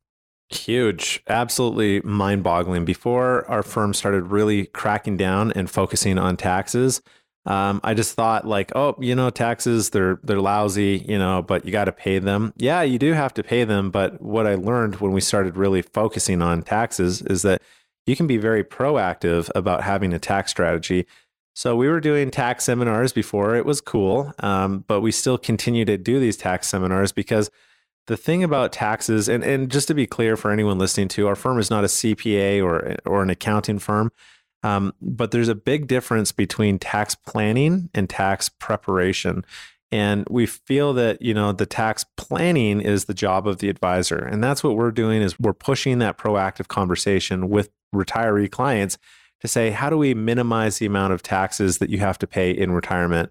Huge, absolutely mind boggling. Before our firm started really cracking down and focusing on taxes, um, I just thought like, oh, you know, taxes they're they're lousy, you know, but you got to pay them. Yeah, you do have to pay them. But what I learned when we started really focusing on taxes is that you can be very proactive about having a tax strategy. So we were doing tax seminars before; it was cool, um, but we still continue to do these tax seminars because the thing about taxes, and and just to be clear for anyone listening to, our firm is not a CPA or or an accounting firm. Um, but there's a big difference between tax planning and tax preparation. And we feel that, you know, the tax planning is the job of the advisor. And that's what we're doing is we're pushing that proactive conversation with retiree clients to say, how do we minimize the amount of taxes that you have to pay in retirement?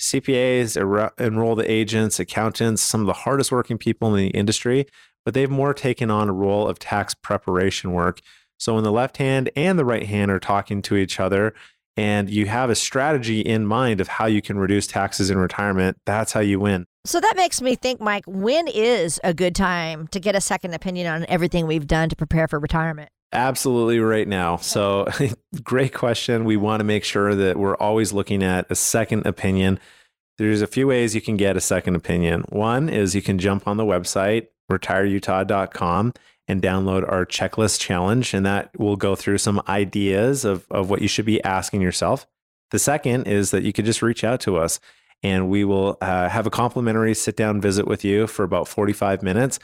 CPAs er, enrolled agents, accountants, some of the hardest working people in the industry, but they've more taken on a role of tax preparation work so when the left hand and the right hand are talking to each other, and you have a strategy in mind of how you can reduce taxes in retirement, that's how you win. So that makes me think, Mike, when is a good time to get a second opinion on everything we've done to prepare for retirement? Absolutely right now. So, great question. We want to make sure that we're always looking at a second opinion. There's a few ways you can get a second opinion. One is you can jump on the website, retireutah.com, and download our checklist challenge. And that will go through some ideas of, of what you should be asking yourself. The second is that you could just reach out to us and we will uh, have a complimentary sit down visit with you for about 45 minutes.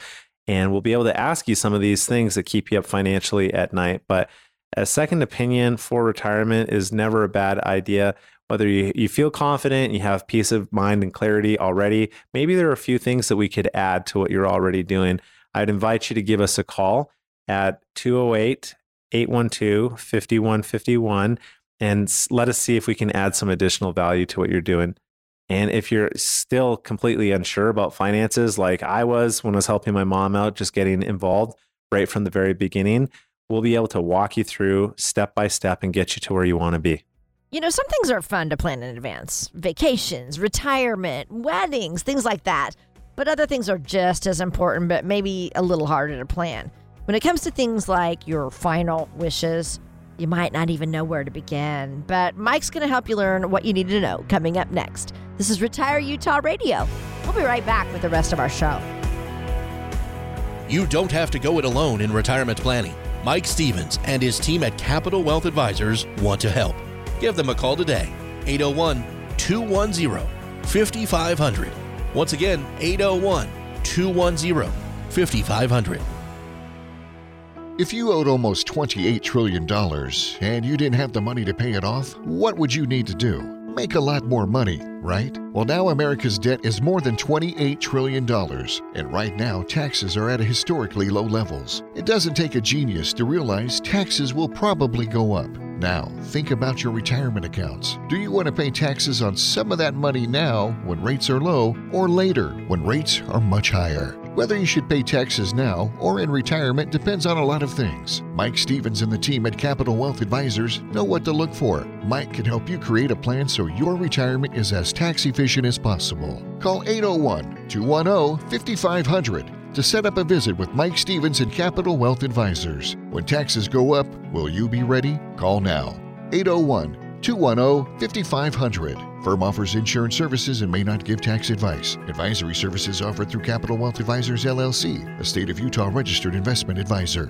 And we'll be able to ask you some of these things that keep you up financially at night. But a second opinion for retirement is never a bad idea. Whether you, you feel confident, you have peace of mind and clarity already, maybe there are a few things that we could add to what you're already doing. I'd invite you to give us a call at 208 812 5151 and let us see if we can add some additional value to what you're doing. And if you're still completely unsure about finances, like I was when I was helping my mom out, just getting involved right from the very beginning, we'll be able to walk you through step by step and get you to where you want to be. You know, some things are fun to plan in advance vacations, retirement, weddings, things like that. But other things are just as important, but maybe a little harder to plan. When it comes to things like your final wishes, you might not even know where to begin. But Mike's going to help you learn what you need to know coming up next. This is Retire Utah Radio. We'll be right back with the rest of our show. You don't have to go it alone in retirement planning. Mike Stevens and his team at Capital Wealth Advisors want to help. Give them a call today, 801 210 5500 Once again, 801 210 5500. If you owed almost $28 trillion and you didn't have the money to pay it off, what would you need to do? Make a lot more money, right? Well, now America's debt is more than $28 trillion, and right now taxes are at historically low levels. It doesn't take a genius to realize taxes will probably go up. Now, think about your retirement accounts. Do you want to pay taxes on some of that money now when rates are low, or later when rates are much higher? Whether you should pay taxes now or in retirement depends on a lot of things. Mike Stevens and the team at Capital Wealth Advisors know what to look for. Mike can help you create a plan so your retirement is as tax efficient as possible. Call 801 210 5500 to set up a visit with Mike Stevens and Capital Wealth Advisors. When taxes go up, will you be ready? Call now. 801 210 5500. Firm offers insurance services and may not give tax advice. Advisory services offered through Capital Wealth Advisors LLC, a state of Utah registered investment advisor.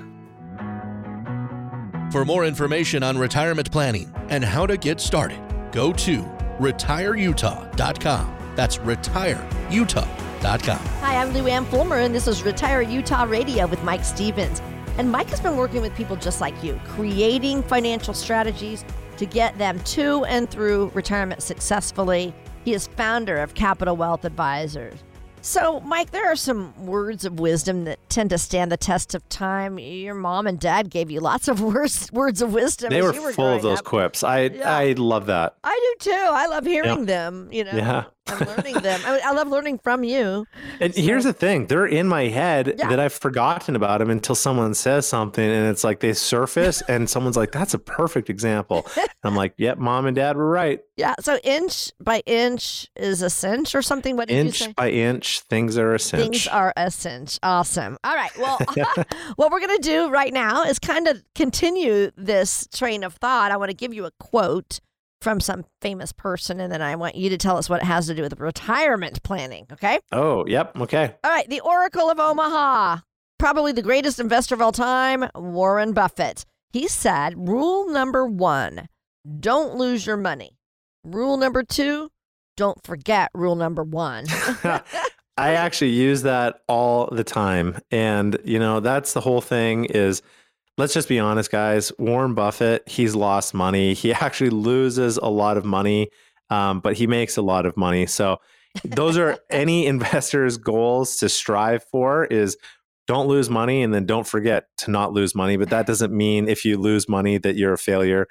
For more information on retirement planning and how to get started, go to retireutah.com. That's retireutah.com. Hi, I'm Lou Ann Fulmer, and this is Retire Utah Radio with Mike Stevens. And Mike has been working with people just like you, creating financial strategies to get them to and through retirement successfully. He is founder of Capital Wealth Advisors. So, Mike, there are some words of wisdom that tend to stand the test of time. Your mom and dad gave you lots of words, words of wisdom. They as were, you were full of those up. quips. I Yeah. I love that. I do too. I love hearing Yeah. them. You know, Yeah. I'm learning them. I, I love learning from you. And here's the thing: they're in my head Yeah. that I've forgotten about them until someone says something, and it's like they surface, and someone's like, "That's a perfect example." And I'm like, "Yep, mom and dad were right. Yeah. So inch by inch is a cinch or something. What did you Inch by inch, things are a cinch." Things are a cinch. Awesome. All right. Well, what we're going to do right now is kind of continue this train of thought. I want to give you a quote from some famous person, and then I want you to tell us what it has to do with retirement planning. Okay. oh, yep. Okay. All right. The Oracle of Omaha, probably the greatest investor of all time, Warren Buffett. He said, rule number one, don't lose your money. Rule number two, don't forget rule number one. I actually use that all the time. And, you know, that's the whole thing is let's just be honest, guys. Warren Buffett, he's lost money. He actually loses a lot of money, um, but he makes a lot of money. So those are any investor's goals to strive for is don't lose money and then don't forget to not lose money. But that doesn't mean if you lose money that you're a failure.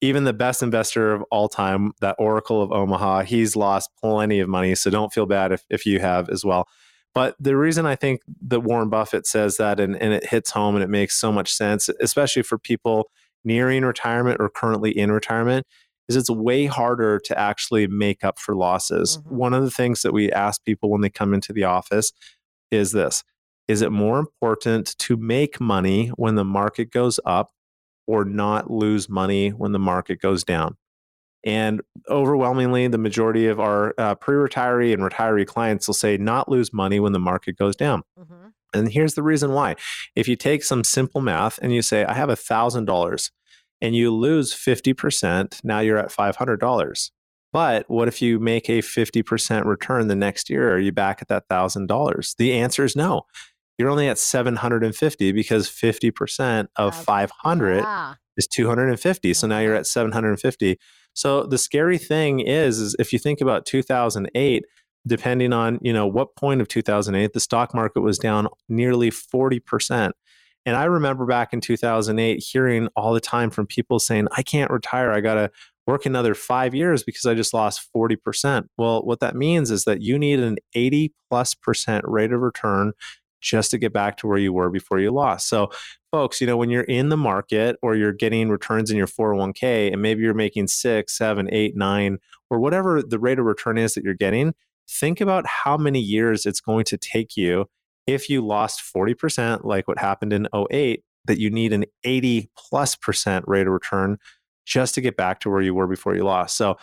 Even the best investor of all time, that Oracle of Omaha, he's lost plenty of money. So don't feel bad if, if you have as well. But the reason I think that Warren Buffett says that and, and it hits home and it makes so much sense, especially for people nearing retirement or currently in retirement, is it's way harder to actually make up for losses. Mhm. One of the things that we ask people when they come into the office is this Is it more important to make money when the market goes up or not lose money when the market goes down? And overwhelmingly, the majority of our uh, pre retiree and retiree clients will say not lose money when the market goes down. Mhm. And here's the reason why. If you take some simple math and you say, I have $1,000 and you lose 50%, now you're at $500. But what if you make a 50% return the next year? Are you back at that $1,000? The answer is no. You're only at 750 because 50% of Uh, 500 Yeah. is 250 so now you're at 750 so the scary thing is is if you think about 2008 depending on you know what point of 2008 the stock market was down nearly 40% and i remember back in 2008 hearing all the time from people saying i can't retire. I got to work another 5 years because i just lost 40% well what that means is that you need an 80 plus percent rate of return just to get back to where you were before you lost so folks, you know, when you're in the market or you're getting returns in your 401k and maybe you're making six, seven, eight, nine, or whatever the rate of return is that you're getting, think about how many years it's going to take you if you lost 40%, like what happened in 08, that you need an 80 plus percent rate of return just to get back to where you were before you lost. So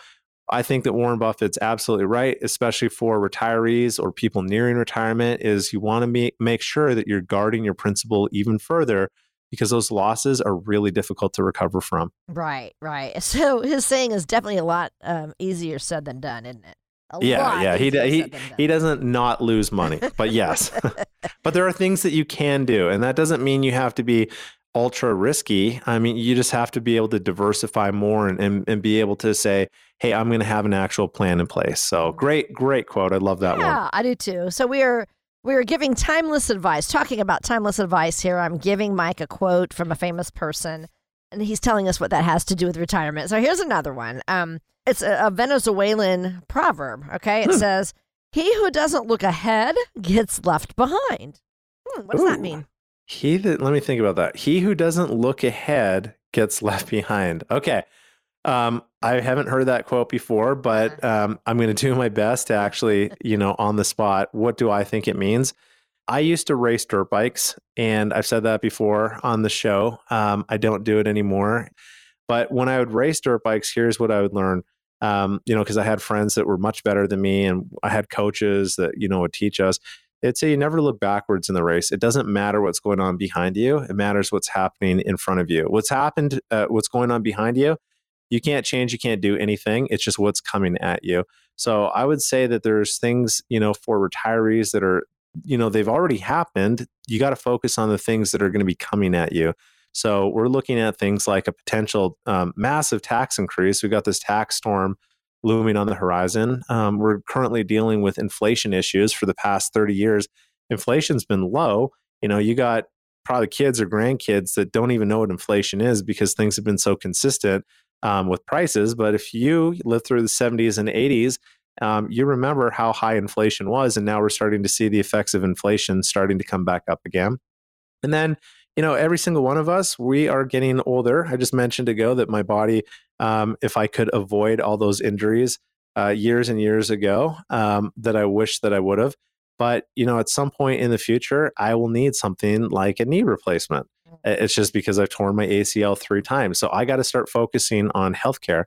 I think that Warren Buffett's absolutely right, especially for retirees or people nearing retirement, is you want to make, make sure that you're guarding your principal even further because those losses are really difficult to recover from. Right, right. So his saying is definitely a lot um, easier said than done, isn't it? A yeah, yeah. He he said than done. he doesn't not lose money, but yes. but there are things that you can do, and that doesn't mean you have to be ultra risky. I mean, you just have to be able to diversify more and and, and be able to say, "Hey, I'm going to have an actual plan in place." So great, great quote. I love that one. Yeah, I do too. So we are we are giving timeless advice. Talking about timeless advice here, I'm giving Mike a quote from a famous person, and he's telling us what that has to do with retirement. So here's another one. Um, it's a, a Venezuelan proverb. Okay, it says, "He who doesn't look ahead gets left behind." Hmm, what does that mean? He that let me think about that. He who doesn't look ahead gets left behind. Okay. Um, I haven't heard that quote before, but um, I'm going to do my best to actually, you know, on the spot. What do I think it means? I used to race dirt bikes, and I've said that before on the show. Um, I don't do it anymore, but when I would race dirt bikes, here's what I would learn. Um, you know, because I had friends that were much better than me, and I had coaches that you know would teach us it'd say you never look backwards in the race. It doesn't matter what's going on behind you. It matters what's happening in front of you. What's happened, uh, what's going on behind you, you can't change. You can't do anything. It's just what's coming at you. So I would say that there's things, you know, for retirees that are, you know, they've already happened. You got to focus on the things that are going to be coming at you. So we're looking at things like a potential um, massive tax increase. We've got this tax storm looming on the horizon. Um, we're currently dealing with inflation issues for the past 30 years. Inflation's been low. You know, you got probably kids or grandkids that don't even know what inflation is because things have been so consistent um, with prices. But if you lived through the 70s and 80s, um, you remember how high inflation was. And now we're starting to see the effects of inflation starting to come back up again. And then, you know, every single one of us, we are getting older. I just mentioned ago that my body um, if I could avoid all those injuries uh, years and years ago um, that I wish that I would have. But you know, at some point in the future, I will need something like a knee replacement. It's just because I've torn my ACL three times, so I got to start focusing on healthcare.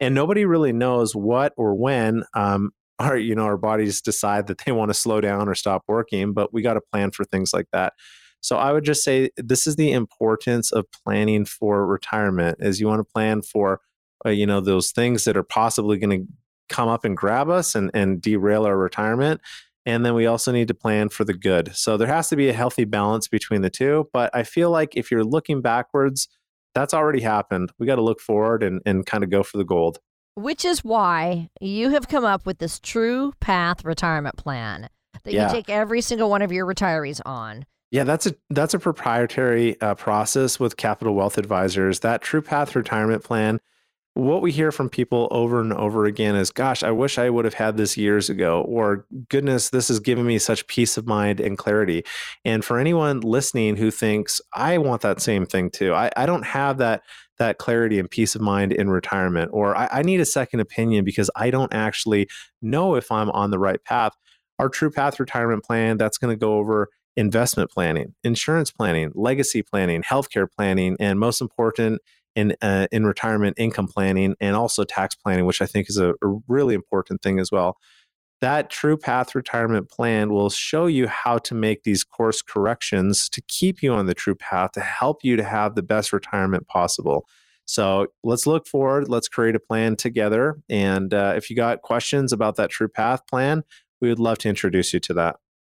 And nobody really knows what or when um, our you know our bodies decide that they want to slow down or stop working. But we got to plan for things like that. So I would just say this is the importance of planning for retirement. Is you want to plan for uh, you know those things that are possibly going to come up and grab us and, and derail our retirement and then we also need to plan for the good so there has to be a healthy balance between the two but i feel like if you're looking backwards that's already happened we got to look forward and, and kind of go for the gold Which is why you have come up with this True Path retirement plan that Yeah. you take every single one of your retirees on. Yeah, that's a that's a proprietary uh, process with Capital Wealth Advisors. That True Path retirement plan. What we hear from people over and over again is, "Gosh, I wish I would have had this years ago," or "Goodness, this has given me such peace of mind and clarity." And for anyone listening who thinks, "I want that same thing too," I, I don't have that that clarity and peace of mind in retirement, or I, I need a second opinion because I don't actually know if I'm on the right path. Our True Path retirement plan that's going to go over investment planning, insurance planning, legacy planning, healthcare planning, and most important, in uh, in retirement income planning and also tax planning, which I think is a, a really important thing as well. That True Path retirement plan will show you how to make these course corrections to keep you on the true path to help you to have the best retirement possible. So let's look forward. Let's create a plan together. And uh, if you got questions about that True Path plan, we would love to introduce you to that.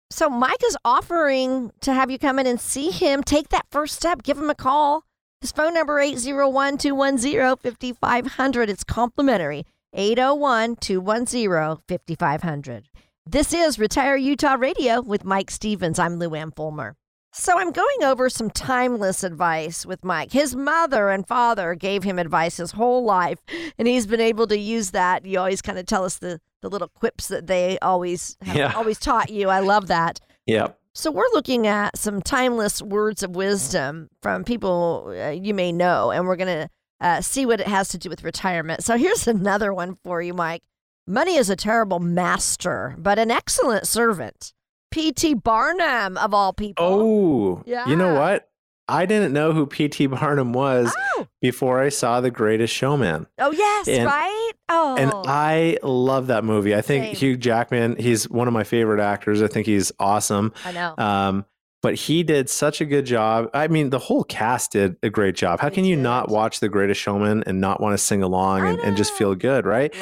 So Mike is offering to have you come in and see him. Take that first step. Give him a call. His phone number 801-210-5500. It's complimentary. 801-210-5500. This is Retire Utah Radio with Mike Stevens. I'm Lou Ann Fulmer. So I'm going over some timeless advice with Mike. His mother and father gave him advice his whole life, and he's been able to use that. You always kind of tell us the, the little quips that they always have Yeah. always taught you. I love that. Yep. So we're looking at some timeless words of wisdom from people uh, you may know, and we're going to uh, see what it has to do with retirement. So here's another one for you, Mike. Money is a terrible master, but an excellent servant. P.T. Barnum, of all people. Oh, yeah. you know what? I didn't know who P.T. Barnum was Oh, before I saw The Greatest Showman. oh yes, And- right? Oh, And I love that movie. I think Same. Hugh Jackman, he's one of my favorite actors. I think he's awesome. I know. Um, but he did such a good job. I mean, the whole cast did a great job. How They can you not watch The Greatest Showman and not want to sing along and, and just feel good, right?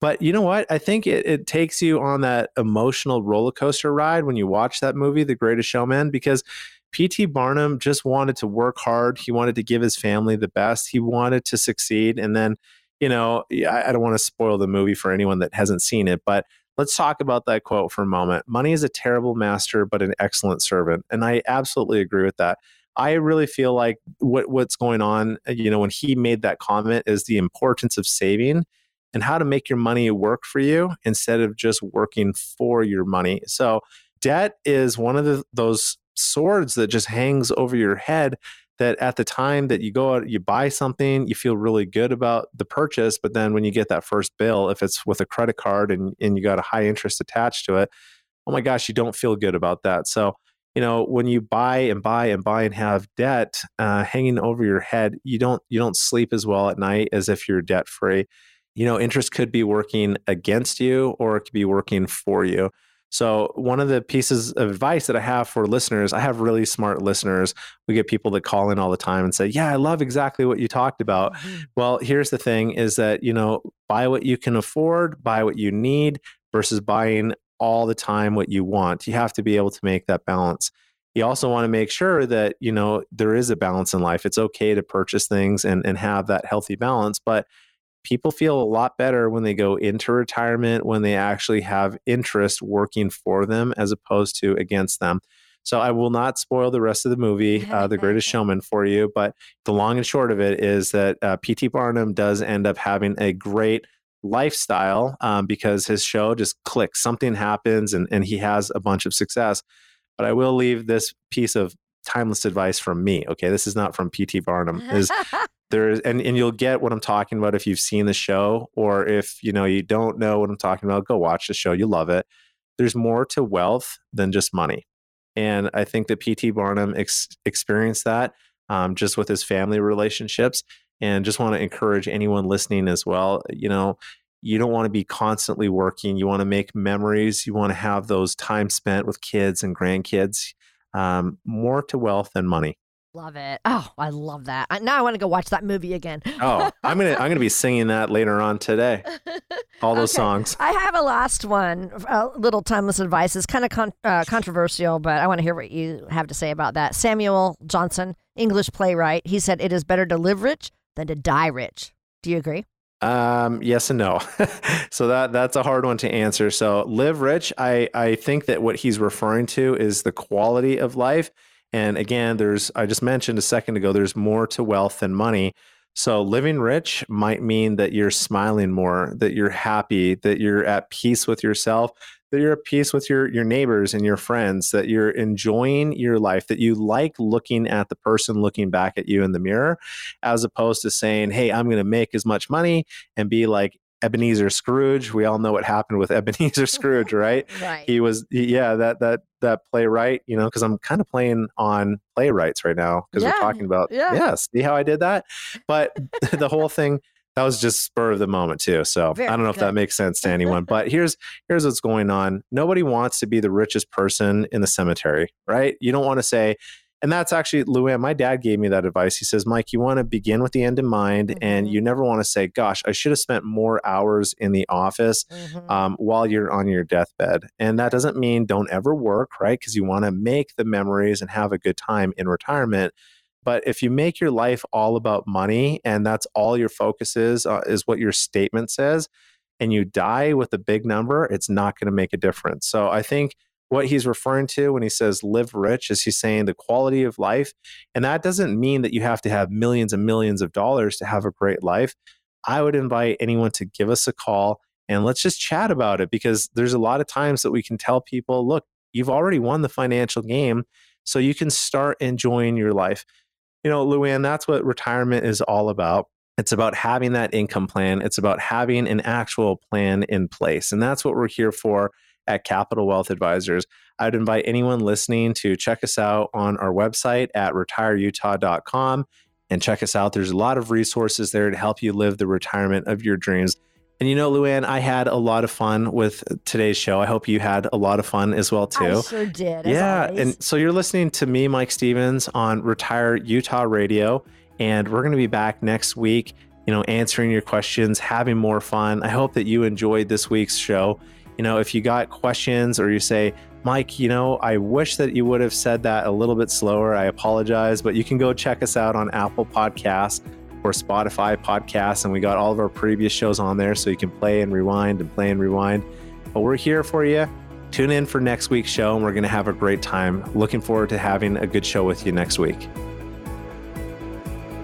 But you know what? I think it, it takes you on that emotional roller coaster ride when you watch that movie, The Greatest Showman, because P.T. Barnum just wanted to work hard. He wanted to give his family the best. He wanted to succeed. And then, you know, I, don't want to spoil the movie for anyone that hasn't seen it, but let's talk about that quote for a moment. Money is a terrible master, but an excellent servant. And I absolutely agree with that. I really feel like what what's going on, uh, you know, when he made that comment is the importance of saving and how to make your money work for you instead of just working for your money. So, debt is one of the, those swords that just hangs over your head that at the time that you go out you buy something you feel really good about the purchase but then when you get that first bill if it's with a credit card and, and you got a high interest attached to it oh my gosh you don't feel good about that. So you know when you buy and buy and buy and have debt uh, hanging over your head you don't you don't sleep as well at night as if you're debt free you know interest could be working against you or it could be working for you so one of the pieces of advice that i have for listeners i have really smart listeners. We get people that call in all the time and say yeah i love exactly what you talked about. Mm-hmm. Well here's the thing is that you know buy what you can afford buy what you need versus buying all the time what you want. You have to be able to make that balance. You also want to make sure that you know there is a balance in life. It's okay to purchase things and, and have that healthy balance but people feel a lot better when they go into retirement when they actually have interest working for them as opposed to against them. So i will not spoil the rest of the movie uh, the greatest showman for you but the long and short of it is that uh, pt barnum does end up having a great lifestyle um, because his show just clicks. Something happens and, and he has a bunch of success. But i will leave this piece of timeless advice from me okay? This is not from pt barnum is there's and, and you'll get what i'm talking about if you've seen the show or if you know you don't know what i'm talking about go watch the show you love it. There's more to wealth than just money. And i think that pt barnum ex- experienced that um, just with his family relationships. And just want to encourage anyone listening as well you know you don't want to be constantly working. You want to make memories. You want to have those time spent with kids and grandkids. Um, more to wealth than money Love it. Oh, I love that. I, now I want to go watch that movie again. Oh, I'm gonna I'm gonna be singing that later on today. All those Okay. songs. I have a last one, a little timeless advice. is kind of con- uh, controversial, but I want to hear what you have to say about that. Samuel Johnson, English playwright, he said it is better to live rich than to die rich. Do you agree? Um, yes and no. so that that's a hard one to answer. So live rich. I I think that what he's referring to is the quality of life. And again, there's I just mentioned a second ago. There's more to wealth than money. So living rich might mean that you're smiling more, that you're happy, that you're at peace with yourself, that you're at peace with your your neighbors and your friends, that you're enjoying your life, that you like looking at the person looking back at you in the mirror, as opposed to saying, "Hey, I'm going to make as much money and be like Ebenezer Scrooge." We all know what happened with Ebenezer Scrooge, right? Right. He was, yeah, that that that playwright, you know, because I'm kind of playing on playwrights right now because Yeah, we're talking about, yeah. yeah, see how I did that? But the whole thing that was just spur of the moment too. So Very I don't know if that makes sense to anyone, but here's here's what's going on. Nobody wants to be the richest person in the cemetery, right? You don't want to say, and that's actually Luann. My dad gave me that advice. He says, Mike, you want to begin with the end in mind, and Mhm. you never want to say, "Gosh, I should have spent more hours in the office." Mhm. um, while you're on your deathbed. And that doesn't mean don't ever work, right? Because you want to make the memories and have a good time in retirement. But if you make your life all about money and that's all your focus is, uh, is what your statement says, and you die with a big number, it's not going to make a difference. So I think what he's referring to when he says live rich is he's saying the quality of life. And that doesn't mean that you have to have millions and millions of dollars to have a great life. I would invite anyone to give us a call and let's just chat about it because there's a lot of times that we can tell people, look, you've already won the financial game, so you can start enjoying your life. You know, Luann, that's what retirement is all about. It's about having that income plan. It's about having an actual plan in place. And that's what we're here for at Capital Wealth Advisors. I'd invite anyone listening to check us out on our website at retireutah.com and check us out. There's a lot of resources there to help you live the retirement of your dreams. And you know, Luann, I had a lot of fun with today's show. I hope you had a lot of fun as well too. I sure did. yeah, always. and so you're listening to me, Mike Stevens, on Retire Utah Radio, and we're going to be back next week. You know, answering your questions, having more fun. I hope that you enjoyed this week's show. You know, if you got questions or you say, Mike, you know, I wish that you would have said that a little bit slower. I apologize, but you can go check us out on Apple Podcasts or Spotify Podcasts, and we got all of our previous shows on there so you can play and rewind and play and rewind. But we're here for you. Tune in for next week's show, and we're going to have a great time. Looking forward to having a good show with you next week.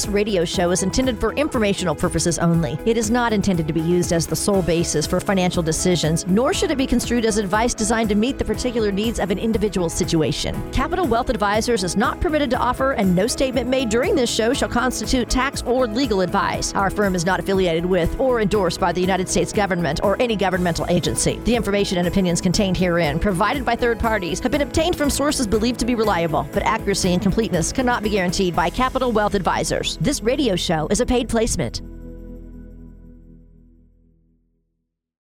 This radio show is intended for informational purposes only. It is not intended to be used as the sole basis for financial decisions, nor should it be construed as advice designed to meet the particular needs of an individual situation. Capital Wealth Advisors is not permitted to offer, and no statement made during this show shall constitute tax or legal advice. Our firm is not affiliated with or endorsed by the United States government or any governmental agency. The information and opinions contained herein, provided by third parties, have been obtained from sources believed to be reliable, but accuracy and completeness cannot be guaranteed by Capital Wealth Advisors. This radio show is a paid placement.